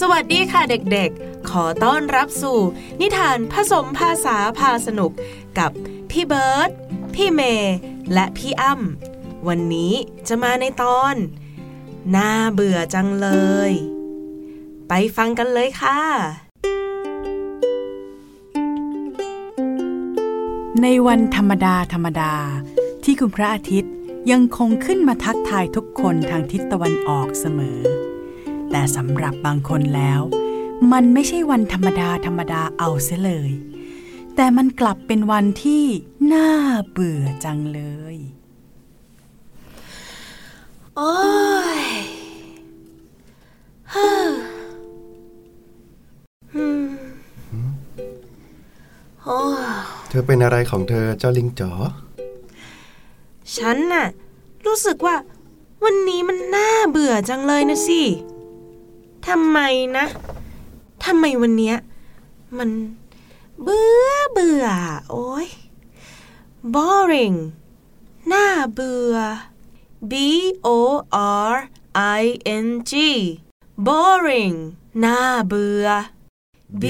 สวัสดีค่ะเด็กๆ ขอต้อนรับสู่ นิทานผสมภาษาพาสนุกกับพี่เบิร์ดพี่เมย์และพี่อ้ำวันนี้จะมาในตอน น่าเบื่อจังเลย ไปฟังกันเลยค่ะ ในวันธรรมดาธรรมดา ที่คุณพระอาทิตย์ยังคงขึ้นมาทักทายทุกคนทางทิศตะวันออกเสมอ แต่สำหรับบางคนแล้ว มันไม่ใช่วันธรรมดาธรรมดาเอาเสียเลย แต่มันกลับเป็นวันที่น่าเบื่อจังเลย โอ้ยฮ่าอืมโอ้เธอเป็นอะไรของเธอเจ้าลิงจ๋อ ฉันน่ะ รู้สึกว่า วันนี้มันน่าเบื่อจังเลยนะสิ ทำไมนะทำไมวันเนี้ยมันเบื่อเบื่อ โอ้ย boring น่าเบื่อ b o r i n g boring น่าเบื่อ b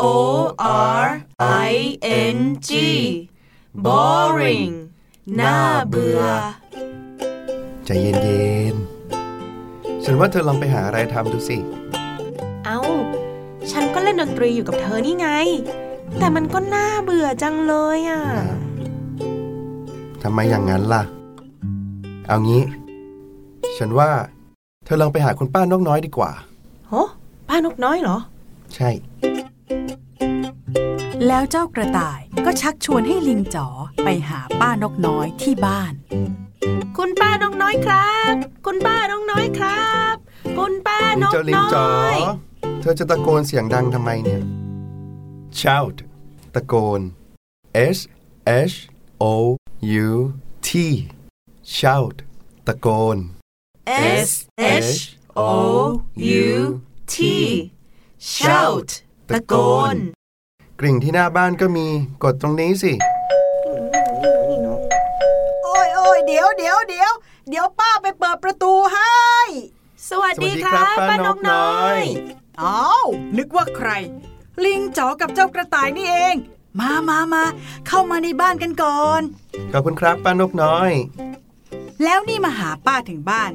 o r i n g boring น่าเบื่อใจเย็น ฉันว่าเธอลองไปหาอะไรทำดูสิ เอา้า ฉันก็เล่นดนตรีอยู่กับเธอนี่ไง แต่มันก็น่าเบื่อจังเลยอะ ทำไมอย่างนั้นล่ะ เอางี้ ฉันว่า เธอลองไปหาคุณป้านกน้อยดีกว่าโหป้านกน้อยเหรอ ใช่ แล้วเจ้ากระต่ายก็ชักชวนให้ลิงจ๋อไปหาป้านกน้อยที่บ้าน คุณป้านกน้อยครับ คุณป้านกน้อยครับ คุณป้านนี่กเจ้าลิงน้จ๋ออยเธอจะตะโกนเสียงดังทำไมเนี่ย shout ตะโกน s h o u t shout ตะโกน S H O U T shout ตะโกนกริ่งที่หน้าบ้านก็มี กดตรงนี้สิ เดี๋ยวเดี๋ยวเดี๋ยวเดี๋ยวป้าไปเปิดประตูให้ สวัสดีคสวัรัสบดีครับป้านกน้อยอ้าวนึกว่าใคร ลิงจ๋อกับเจ้ากระต่ายนี่เอง มามามาเข้ามาในบ้านกันก่อนขอบคุณครับป้านกน้อย แล้วนี่มาหาป้าถึงบ้าน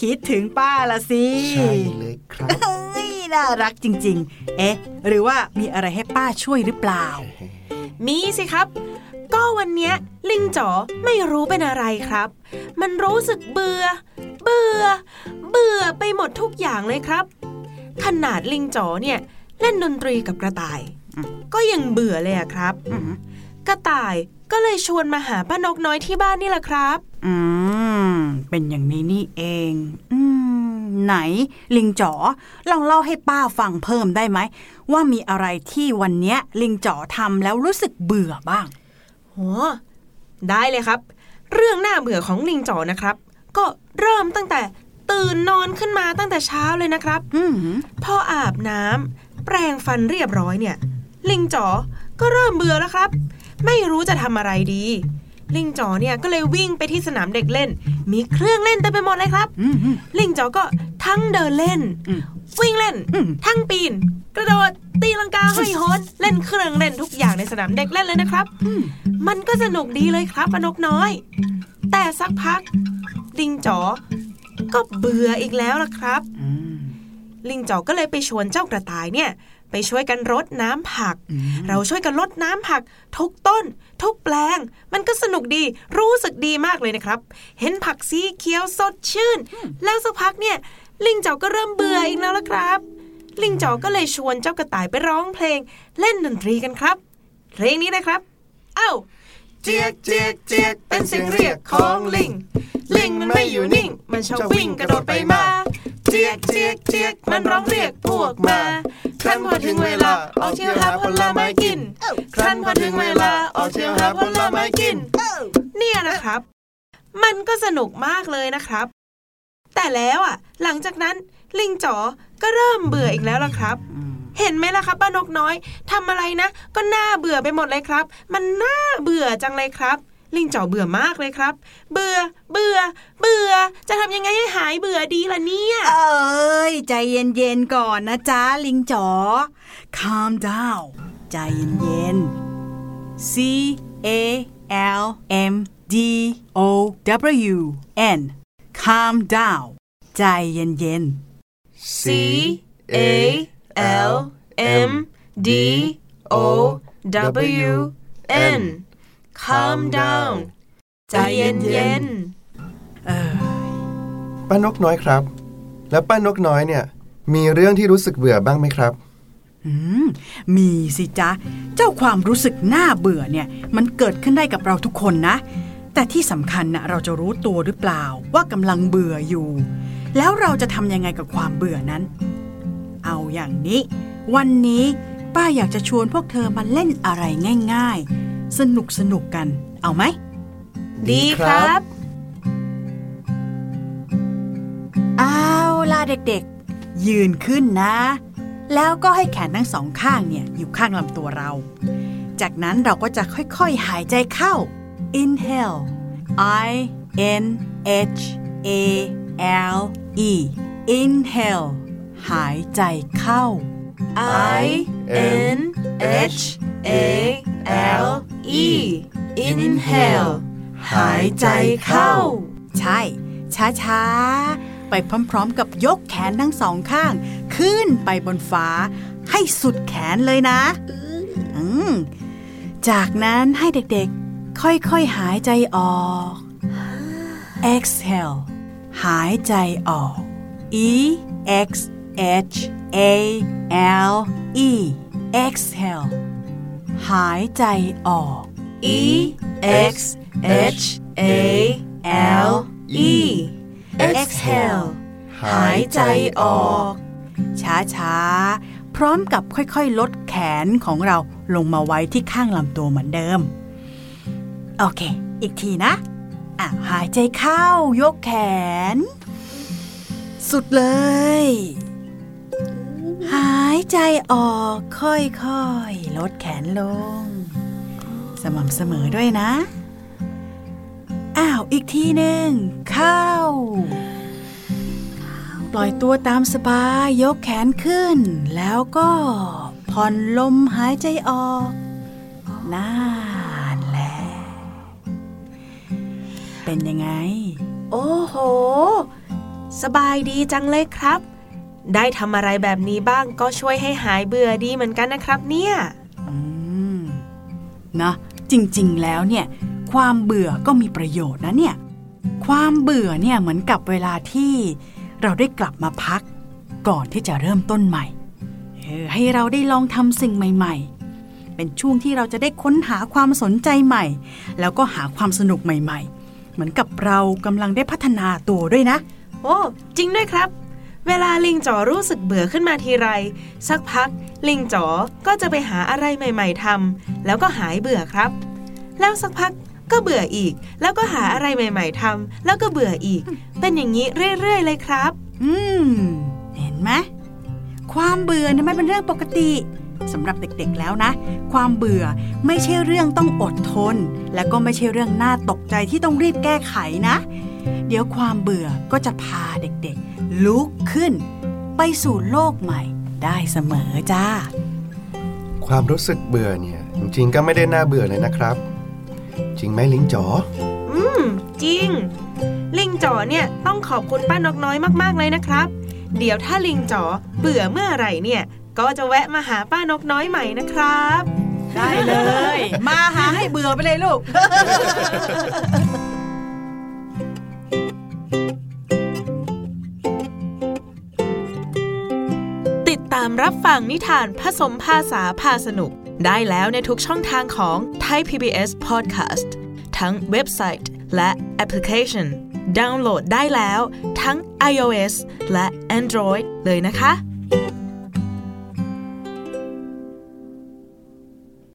คิดถึงป้าละสิใช่เลยครับเฮ้ยน่ารักจริง ๆ เอ๊ะ หรือว่ามีอะไรให้ป้าช่วยหรือเปล่า มีสิครับ ก็วันเนี้ยลิงจ๋อไม่รู้เป็นอะไรครับ มันรู้สึกเบื่อ เบื่อ เบื่อไปหมดทุกอย่างเลยครับ ขนาดลิงจ๋อเนี่ยเล่นดนตรีกับกระต่าย ก็ยังเบื่อเลยอะครับ กระต่ายก็เลยชวนมาหาป้านกน้อยที่บ้านนี่แหละครับ อืม เป็นอย่างนี้นี่เอง อืม ไหน ลิงจ๋อลองเล่าให้ป้าฟังเพิ่มได้ไหม ว่ามีอะไรที่วันเนี้ย ลิงจ๋อทำแล้วรู้สึกเบื่อบ้าง โหได้เลยครับ เรื่องน่าเบื่อของลิงจ๋อนะครับ ก็เริ่มตั้งแต่ตื่นนอนขึ้นมาตั้งแต่เช้าเลยนะครับอืมพออาบน้ำแปรงฟันเรียบร้อยเนี่ย ลิงจ๋อก็เริ่มเบื่อแล้วครับ ไม่รู้จะทำอะไรดี ลิงจ๋อเนี่ยก็เลยวิ่งไปที่สนามเด็กเล่น มีเครื่องเล่นเต็มไปหมดเลยครับอืมอืมลิงจ๋อก็ทั้งเดินเล่นอืมวิ่งเล่นอืมทั้งปีน กระโดดตีลังกาห้อยโหนเล่นเครื่องเล่นทุกอย่างในสนามเด็กเล่นเลยนะครับอืมมันก็สนุกดีเลยครับอนกน้อย แต่สักพัก ลิงจ๋อก็เบื่ออีกแล้วล่ะครับอืมลิงจ๋อก็เลยไปชวนเจ้ากระต่ายเนี่ย ไปช่วยกันรดน้ำผักอืมเราช่วยกันรดน้ำผัก ทุกต้น ทุกแปลง มันก็สนุกดี รู้สึกดีมากเลยนะครับ เห็นผักสีเขียวสดชื่น แล้วสักพักเนี่ย ลิงจ๋อก็เริ่มเบื่ออีกแล้วละครับ ลิงจ๋อก็เลยชวนเจ้ากระต่ายไปร้องเพลง เล่นดนตรีกันครับ เพลงนี้นะครับ เอ้าเจียกเจียกเจียกเป็นเสียงเรียกของลิง ลิงมันไม่อยู่นิ่ง มันชอบวิ่งกระโดดไปมา เจียกเจียกเจียกมันร้องเรียกพวกมา ครั้นพอถึงเวลาออกเที่ยวหาผลไม้กิน ครั้นพอถึงเวลาออกเที่ยวหาผลไม้กิน เนี่ยนะครับ มันก็สนุกมากเลยนะครับ แต่แล้วอะ หลังจากนั้นลิงจ๋อก็เริ่มเบื่ออีกแล้วล่ะครับอืมเห็นไหมล่ะครับป้านกน้อยทำอะไรนะ ก็น่าเบื่อไปหมดเลยครับ มันน่าเบื่อจังเลยครับ ลิงจ๋อเบื่อมากเลยครับ เบื่อ เบื่อ เบื่อ จะทำยังไงให้หายเบื่อดีล่ะเนี่ย เอ้ยใจเย็นๆก่อนนะจ๊ะลิงจ๋อ calm down ใจเย็นๆ C A L M D O W N calm down ใจเย็นๆ C A L M D O W N calm down ใจเย็นๆป้านกน้อยครับ แล้วป้านกน้อยเนี่ย มีเรื่องที่รู้สึกเบื่อบ้างไหมครับๆอืมมีสิจ๊ะ เจ้าความรู้สึกน่าเบื่อเนี่ย มันเกิดขึ้นได้กับเราทุกคนนะ แต่ที่สำคัญนะเราจะรู้ตัวหรือเปล่า ว่ากำลังเบื่ออยู่ แล้วเราจะทำยังไงกับความเบื่อนั้น เอาอย่างนี้ วันนี้ป้าอยากจะชวนพวกเธอมาเล่นอะไรง่ายๆ สนุกสนุกๆกัน เอาไหม ดีครับ เอาล่ะเด็กๆ ยืนขึ้นนะ แล้วก็ให้แขนทั้งสองข้างเนี่ย อยู่ข้างลำตัวเรา จากนั้นเราก็จะค่อยๆ หายใจเข้า inhale I N H A L E inhale หายใจเข้า I N H A L E inhale หายใจเข้า ใช่ ช้าๆ ไปพร้อมๆ กับยกแขนทั้งสองข้าง ขึ้นไปบนฟ้า ให้สุดแขนเลยนะ จากนั้นให้เด็กๆ ค่อยๆ หายใจออก exhale หายใจออก e x h a l e exhale หายใจออก E X H A L E exhale หายใจออก ช้าๆ พร้อมกับค่อยๆ ลดแขนของเราลงมาไว้ที่ข้างลำตัวเหมือนเดิม โอเค อีกทีนะอะหายใจเข้ายกแขน สุดเลย หายใจออกค่อยๆ ลดแขนลง สม่ำเสมอด้วยนะ อ้าว อีกทีหนึ่งเข้า ปล่อยตัวตามสบายยกแขนขึ้น แล้วก็ผ่อนลมหายใจออกนั่นแหละเป็นยังไง โอ้โห สบายดีจังเลยครับ ได้ทำอะไรแบบนี้บ้างก็ช่วยให้หายเบื่อดีเหมือนกันนะครับเนี่ยอืมนะจริงๆแล้วเนี่ย ความเบื่อก็มีประโยชน์นะเนี่ย ความเบื่อเนี่ยเหมือนกับเวลาที่เราได้กลับมาพัก ก่อนที่จะเริ่มต้นใหม่เออให้เราได้ลองทำสิ่งใหม่ ๆ เป็นช่วงที่เราจะได้ค้นหาความสนใจใหม่ แล้วก็หาความสนุกใหม่ ๆ เหมือนกับเรากำลังได้พัฒนาตัวด้วยนะ โอ้ จริงด้วยครับ เวลาลิงจ๋อรู้สึกเบื่อขึ้นมาทีไร สักพัก ลิงจ๋อก็จะไปหาอะไรใหม่ ๆทำแล้วก็หายเบื่อครับ แล้วสักพักก็เบื่ออีก แล้วก็หาอะไรใหม่ ๆทำแล้วก็เบื่ออีก เป็นอย่างนี้เรื่อยๆเลยครับ อืม เห็นไหมความเบื่อเนี่ยไม่เป็นเรื่องปกติสำหรับเด็กๆแล้วนะ ความเบื่อไม่ใช่เรื่องต้องอดทน และก็ไม่ใช่เรื่องน่าตกใจที่ต้องรีบแก้ไขนะ เดี๋ยวความเบื่อก็จะพาเด็กๆ ลุกขึ้น ไปสู่โลกใหม่ได้เสมอจ้า ความรู้สึกเบื่อเนี่ย จริงๆก็ไม่ได้น่าเบื่อเลยนะครับ จริงไหมลิงจ๋อ อืม จริง ลิงจ๋อเนี่ยต้องขอบคุณป้านกน้อยมากๆเลยนะครับ เดี๋ยวถ้าลิงจ๋อเบื่อเมื่อไหร่เนี่ย ก็จะแวะมาหาป้านกน้อยใหม่นะครับ ได้เลย มาหาให้เบื่อไปเลยลูกามรับฟังนิทานผสมภาษาพาสนุก ได้แล้วในทุกช่องทางของไทย PBS Podcast ทั้งเว็บไซต์และแอปพลิเคชัน ดาวน์โหลดได้แล้ว ทั้ง iOS และ Android เลยนะคะ